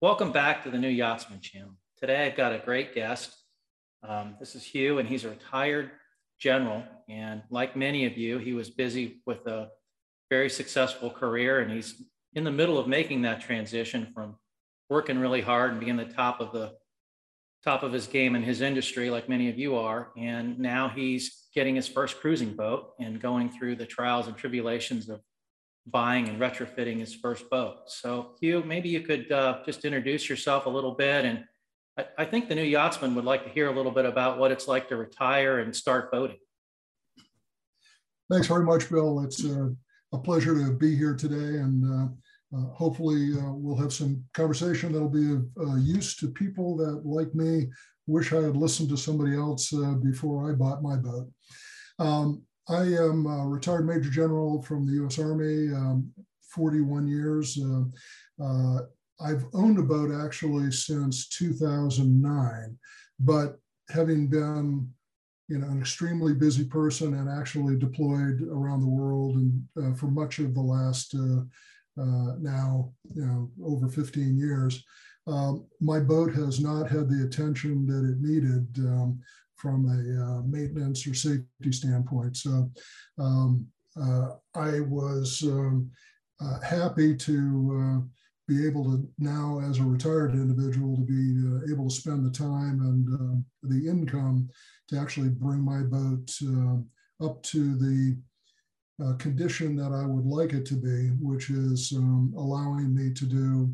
Welcome back to the New Yachtsman channel. Today I've got a great guest. Um, this is Hugh, and he's a retired general. And like many of you, he was busy with a very successful career, and he's in the middle of making that transition from working really hard and being the top of the top of his game in his industry, like many of you are. And now he's getting his first cruising boat and going through the trials and tribulations of buying and retrofitting his first boat. So, Hugh, maybe you could uh, just introduce yourself a little bit. And I, I, think the new yachtsman would like to hear a little bit about what it's like to retire and start boating. Thanks very much, Bill. It's uh, a pleasure to be here today. And uh, uh hopefully, uh, we'll have some conversation that'll be of use to people that, like me, wish I had listened to somebody else before I bought my boat. Um, I am a retired Major General from the U.S. Army, um, 41 years. Uh, uh, I've owned a boat actually since 2009, but having been you know, an extremely busy person and actually deployed around the world and uh, for much of the last uh, uh, now, you know, over 15 years, um, my boat has not had the attention that it needed um, from a uh, maintenance or safety standpoint. So um, uh, I was um, uh, happy to uh, be able to now, as a retired individual, to be uh, able to spend the time and um, the income to actually bring my boat uh, up to the condition that I would like it to be, which is um, allowing me to do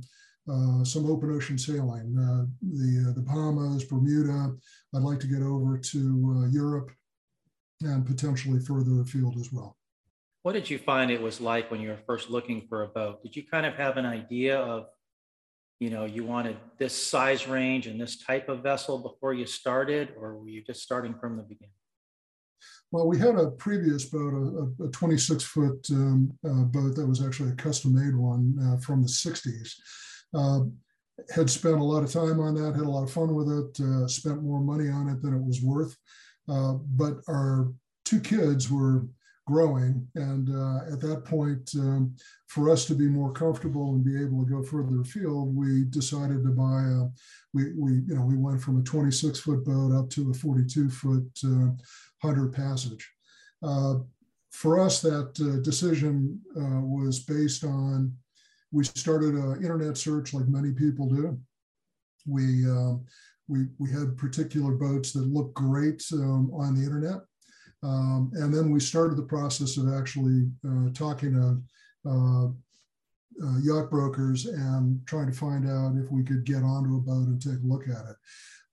uh, some open ocean sailing. Uh, the uh, the Bahamas, Bermuda. I'd like to get over to uh, Europe and potentially further afield as well. What did you find it was like when you were first looking for a boat? Did you kind of have an idea of, you know, you wanted this size range and this type of vessel before you started, or were you just starting from the beginning? Well, we had a previous boat, a, a 26 foot um, uh, boat that was actually a custom made one uh, from the 60s. Uh, had spent a lot of time on that, had a lot of fun with it, uh, spent more money on it than it was worth. Uh, but our two kids were growing. And uh, at that point, um, for us to be more comfortable and be able to go further afield, we decided to buy a, we, we, you know, we went from a 26 foot boat up to a 42 foot uh, Hunter Passage. Uh, for us, that decision was based on we started an internet search like many people do. We, um, we, we had particular boats that looked great um, on the internet. Um, and then we started the process of actually uh, talking to uh, uh, yacht brokers and trying to find out if we could get onto a boat and take a look at it.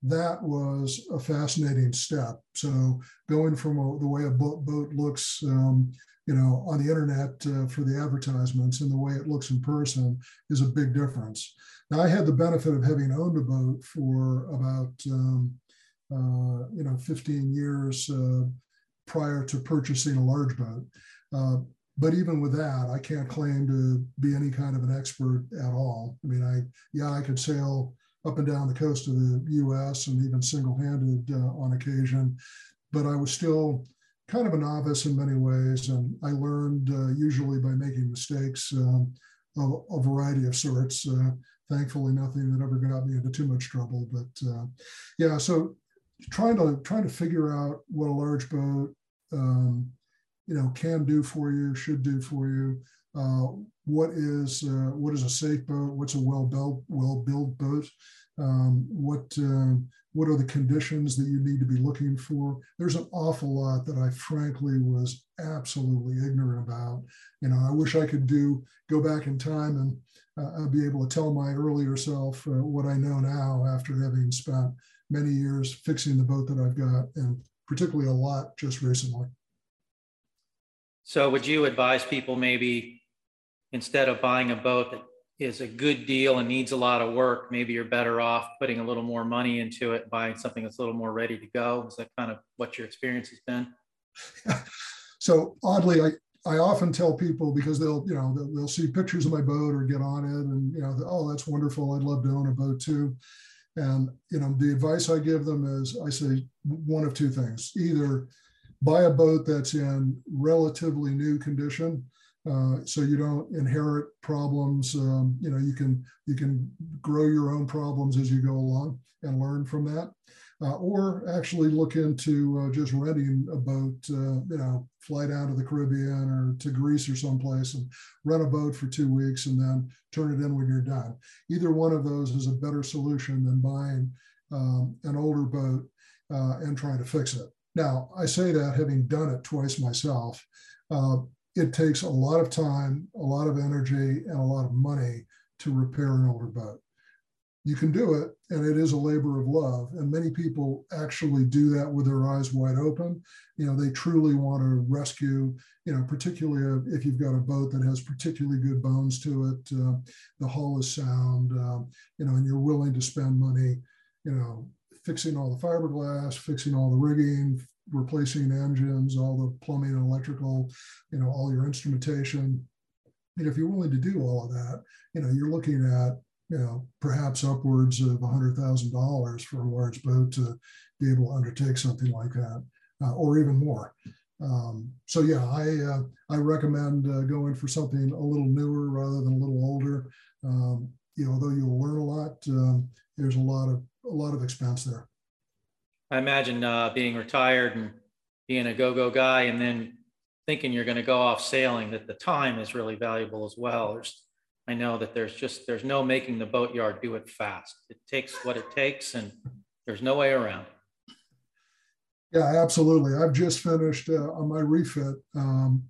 That was a fascinating step. So going from a, the way a boat, boat looks um, you know, on the internet uh, for the advertisements and the way it looks in person is a big difference. Now, I had the benefit of having owned a boat for about, um, uh, you know, 15 years uh, prior to purchasing a large boat. Uh, but even with that, I can't claim to be any kind of an expert at all. I mean, I, yeah, I could sail up and down the coast of the US and even single handed uh, on occasion, but I was still kind of a novice in many ways, and I learned uh, usually by making mistakes um, of a variety of sorts. Uh, thankfully, nothing that ever got me into too much trouble. But uh, yeah, so trying to trying to figure out what a large boat um, you know can do for you, should do for you. Uh, what is uh, what is a safe boat? What's a well built well built boat? Um, what uh, what are the conditions that you need to be looking for? There's an awful lot that I frankly was absolutely ignorant about. You know, I wish I could do go back in time and uh, be able to tell my earlier self uh, what I know now after having spent many years fixing the boat that I've got, and particularly a lot just recently. So, would you advise people maybe instead of buying a boat that is a good deal and needs a lot of work, maybe you're better off putting a little more money into it, buying something that's a little more ready to go. Is that kind of what your experience has been? so oddly, I, I often tell people because they'll, you know, they'll, they'll, see pictures of my boat or get on it and, you know, oh, that's wonderful. I'd love to own a boat too. And, you know, the advice I give them is I say one of two things either buy a boat that's in relatively new condition uh, so you don't inherit problems. Um, you know, you can you can grow your own problems as you go along and learn from that, uh, or actually look into uh, just renting a boat. Uh, you know, fly down to the Caribbean or to Greece or someplace and rent a boat for two weeks and then turn it in when you're done. Either one of those is a better solution than buying um, an older boat uh, and trying to fix it. Now, I say that having done it twice myself. Uh, it takes a lot of time, a lot of energy, and a lot of money to repair an older boat. You can do it, and it is a labor of love. And many people actually do that with their eyes wide open. You know, they truly want to rescue, you know, particularly if you've got a boat that has particularly good bones to it, uh, the hull is sound, um, you know, and you're willing to spend money, you know, fixing all the fiberglass, fixing all the rigging, replacing engines, all the plumbing and electrical, you know, all your instrumentation. And if you're willing to do all of that, you know, you're looking at, you know, perhaps upwards of $100,000 for a large boat to be able to undertake something like that, uh, or even more. Um, so yeah, I uh, I recommend uh, going for something a little newer rather than a little older. Um, you know, although you'll learn a lot, um, there's a lot of a lot of expense there. I imagine uh, being retired and being a go-go guy, and then thinking you're going to go off sailing. That the time is really valuable as well. There's, I know that there's just there's no making the boatyard do it fast. It takes what it takes, and there's no way around. Yeah, absolutely. I've just finished uh, on my refit. Um,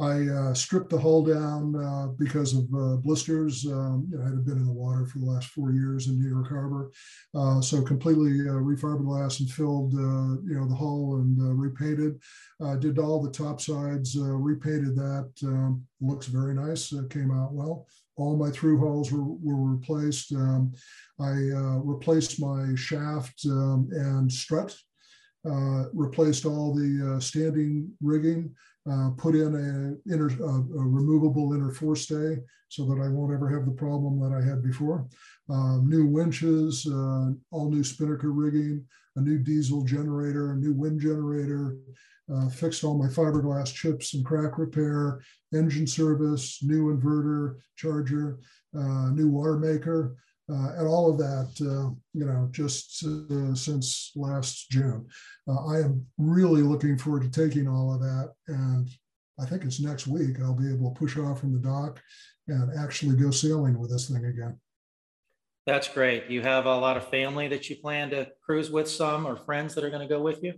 I uh, stripped the hull down uh, because of uh, blisters. Um, you know, I had been in the water for the last four years in New York Harbor, uh, so completely uh, refiberglass and filled, uh, you know, the hull and repainted. did all the top sides, repainted that. Um, looks very nice. Came out well. All my through hulls were, were replaced. Um, I replaced my shaft um, and strut. replaced all the standing rigging uh, put in a, inner, a, a, removable inner forestay so that I won't ever have the problem that I had before. Um, new winches, uh, all new spinnaker rigging, a new diesel generator, a new wind generator, uh, fixed all my fiberglass chips and crack repair, engine service, new inverter, charger, uh, new water maker, uh, and all of that, uh, you know, just uh, since last June. Uh, I am really looking forward to taking all of that. And I think it's next week I'll be able to push off from the dock and actually go sailing with this thing again. That's great. You have a lot of family that you plan to cruise with, some or friends that are going to go with you?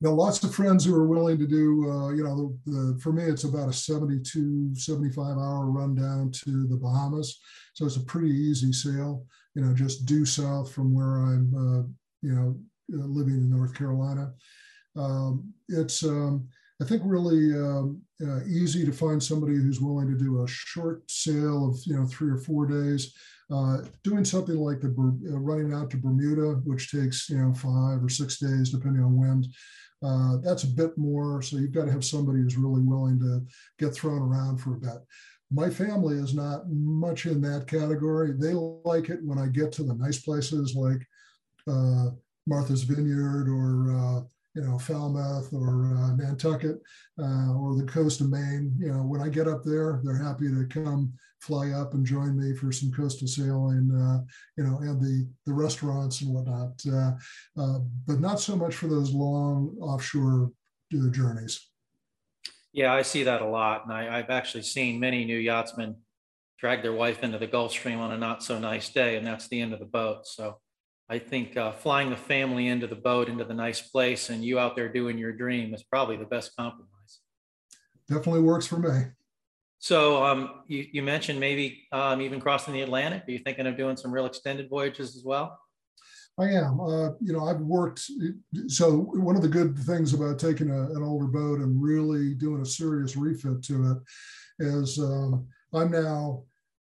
You know, lots of friends who are willing to do, uh, you know, the, the, for me, it's about a 72, 75 hour run down to the Bahamas. So it's a pretty easy sail, you know, just due south from where I'm, uh, you know, uh, living in North Carolina. Um, it's, um, I think, really um, uh, easy to find somebody who's willing to do a short sail of, you know, three or four days. Uh, doing something like the uh, running out to Bermuda, which takes you know five or six days depending on wind, uh, that's a bit more. So you've got to have somebody who's really willing to get thrown around for a bit. My family is not much in that category. They like it when I get to the nice places like uh, Martha's Vineyard or uh, you know, Falmouth or uh, Nantucket uh, or the coast of Maine. You know, when I get up there, they're happy to come fly up and join me for some coastal sailing, uh, you know, and the, the restaurants and whatnot. Uh, uh, but not so much for those long offshore uh, journeys. Yeah, I see that a lot. And I, I've actually seen many new yachtsmen drag their wife into the Gulf Stream on a not so nice day, and that's the end of the boat. So I think uh, flying the family into the boat, into the nice place, and you out there doing your dream is probably the best compromise. Definitely works for me. So um, you, you mentioned maybe um, even crossing the Atlantic. Are you thinking of doing some real extended voyages as well? I am. Uh, you know, I've worked. So one of the good things about taking a, an older boat and really doing a serious refit to it is um, I'm now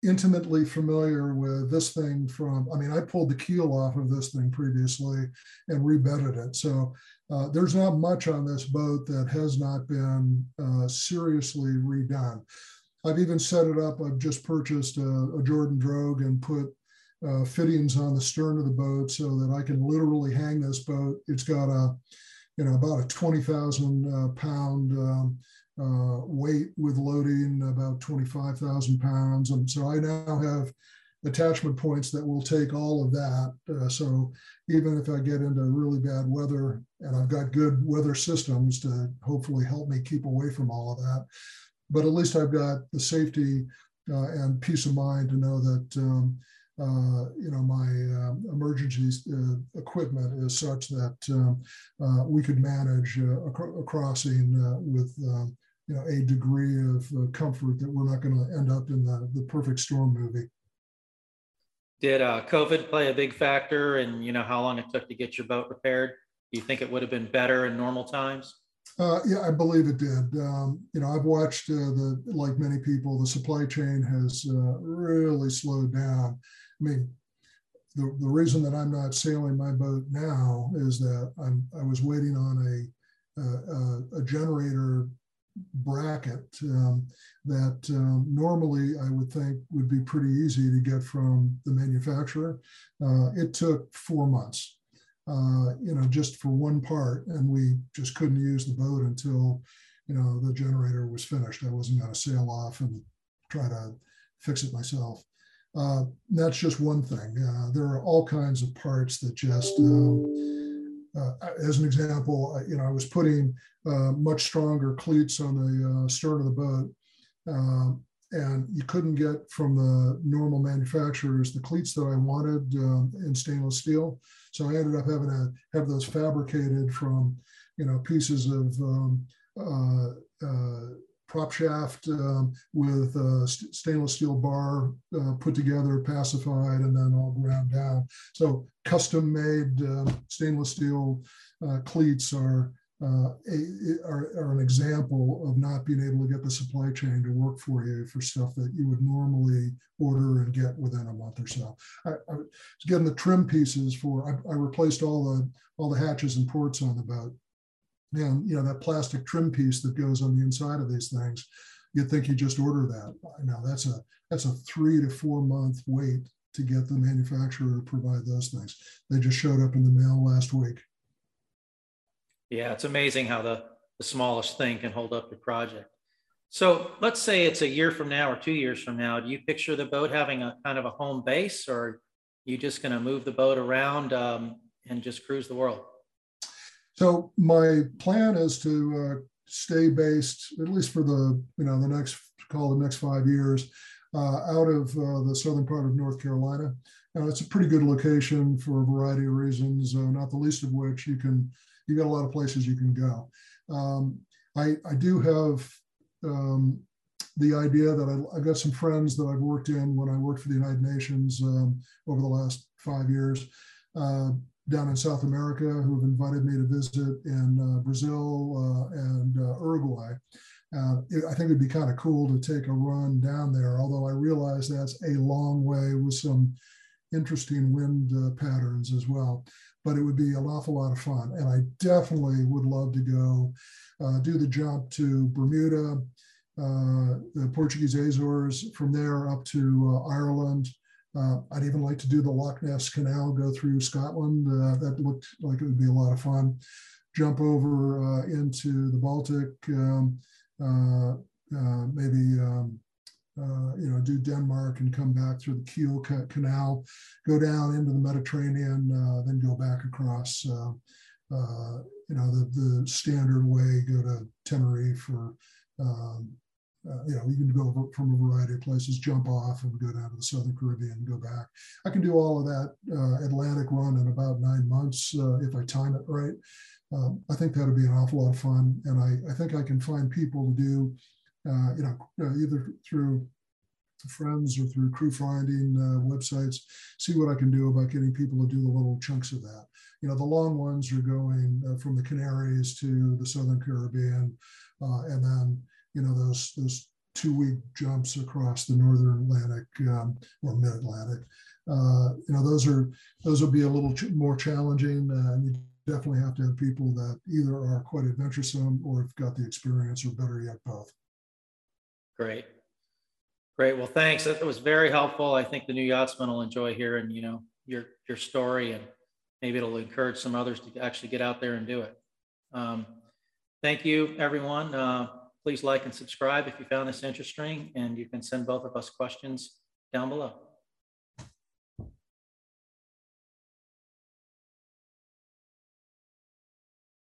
intimately familiar with this thing from, I mean, I pulled the keel off of this thing previously and rebedded it. So uh, there's not much on this boat that has not been uh, seriously redone. I've even set it up. I've just purchased a, a Jordan Drogue and put uh, fittings on the stern of the boat so that I can literally hang this boat. It's got a, you know, about a 20,000 uh, pound um, uh, weight with loading about 25,000 pounds. And so I now have attachment points that will take all of that. Uh, so even if I get into really bad weather and I've got good weather systems to hopefully help me keep away from all of that, but at least I've got the safety uh, and peace of mind to know that um, uh, you know my uh, emergency uh, equipment is such that um, uh, we could manage uh, a, a, crossing with um, you know a degree of comfort that we're not going to end up in the, the perfect storm movie. Did COVID play a big factor in you know how long it took to get your boat repaired? Do you think it would have been better in normal times? Uh, yeah, I believe it did. Um, you know, I've watched uh, the like many people, the supply chain has uh, really slowed down. I mean, the, the reason that I'm not sailing my boat now is that I'm I was waiting on a a, a generator bracket um, that um, normally I would think would be pretty easy to get from the manufacturer. Uh, it took four months uh, you know, just for one part, and we just couldn't use the boat until, you know, the generator was finished. I wasn't going to sail off and try to fix it myself. Uh, that's just one thing. Uh, there are all kinds of parts that just, um, uh, as an example, you know, I was putting uh, much stronger cleats on the uh, stern of the boat. And you couldn't get from the normal manufacturers the cleats that I wanted um, in stainless steel. So I ended up having to have those fabricated from, you know, pieces of um, uh, uh, prop shaft um, with st stainless steel bar uh, put together, pacified, and then all ground down. So custom made um, stainless steel uh, cleats are uh, are, are, an example of not being able to get the supply chain to work for you for stuff that you would normally order and get within a month or so. I, I was getting the trim pieces for, I, I, replaced all the all the hatches and ports on the boat. And you know, that plastic trim piece that goes on the inside of these things, you'd think you just order that. Now that's a that's a three to four month wait to get the manufacturer to provide those things. They just showed up in the mail last week. Yeah, it's amazing how the, the smallest thing can hold up your project. So let's say it's a year from now or two years from now. Do you picture the boat having a kind of a home base, or are you just going to move the boat around um, and just cruise the world? So my plan is to uh, stay based at least for the you know the next call the next five years uh, out of uh, the southern part of North Carolina. Uh, it's a pretty good location for a variety of reasons, uh, not the least of which you can you got a lot of places you can go. Um, I, I do have um, the idea that I, have got some friends that I've worked in when I worked for the United Nations um, over the last five years uh, down in South America who have invited me to visit in uh, Brazil uh, and uh, Uruguay. Uh, it, I think it'd be kind of cool to take a run down there, although I realize that's a long way with some interesting wind uh, patterns as well but it would be an awful lot of fun. And I definitely would love to go uh, do the jump to Bermuda, uh, the Portuguese Azores, from there up to uh, Ireland. Uh, I'd even like to do the Loch Ness Canal, go through Scotland. Uh, that looked like it would be a lot of fun. Jump over uh, into the Baltic, um, maybe um, uh, you know, do Denmark and come back through the Kiel Canal, go down into the Mediterranean, uh, then go back across, uh, uh, you know, the, the standard way, go to Tenerife or, um, uh, you know, you can go from a variety of places, jump off and go down to the Southern Caribbean and go back. I can do all of that Atlantic run in about nine months if I time it right. Um, I think that'd be an awful lot of fun. And I, I think I can find people to do uh, you know, uh, either through friends or through crew finding uh, websites, see what I can do about getting people to do the little chunks of that. You know, the long ones are going uh, from the Canaries to the Southern Caribbean, uh, and then you know those those two week jumps across the Northern Atlantic um, or Mid Atlantic. Uh, you know, those are those will be a little ch more challenging, and you definitely have to have people that either are quite adventuresome or have got the experience, or better yet, both. Great. Great. Well, thanks. That was very helpful. I think the new yachtsmen will enjoy hearing, you know, your your story and maybe it'll encourage some others to actually get out there and do it. Um, thank you, everyone. Uh, please like and subscribe if you found this interesting, and you can send both of us questions down below.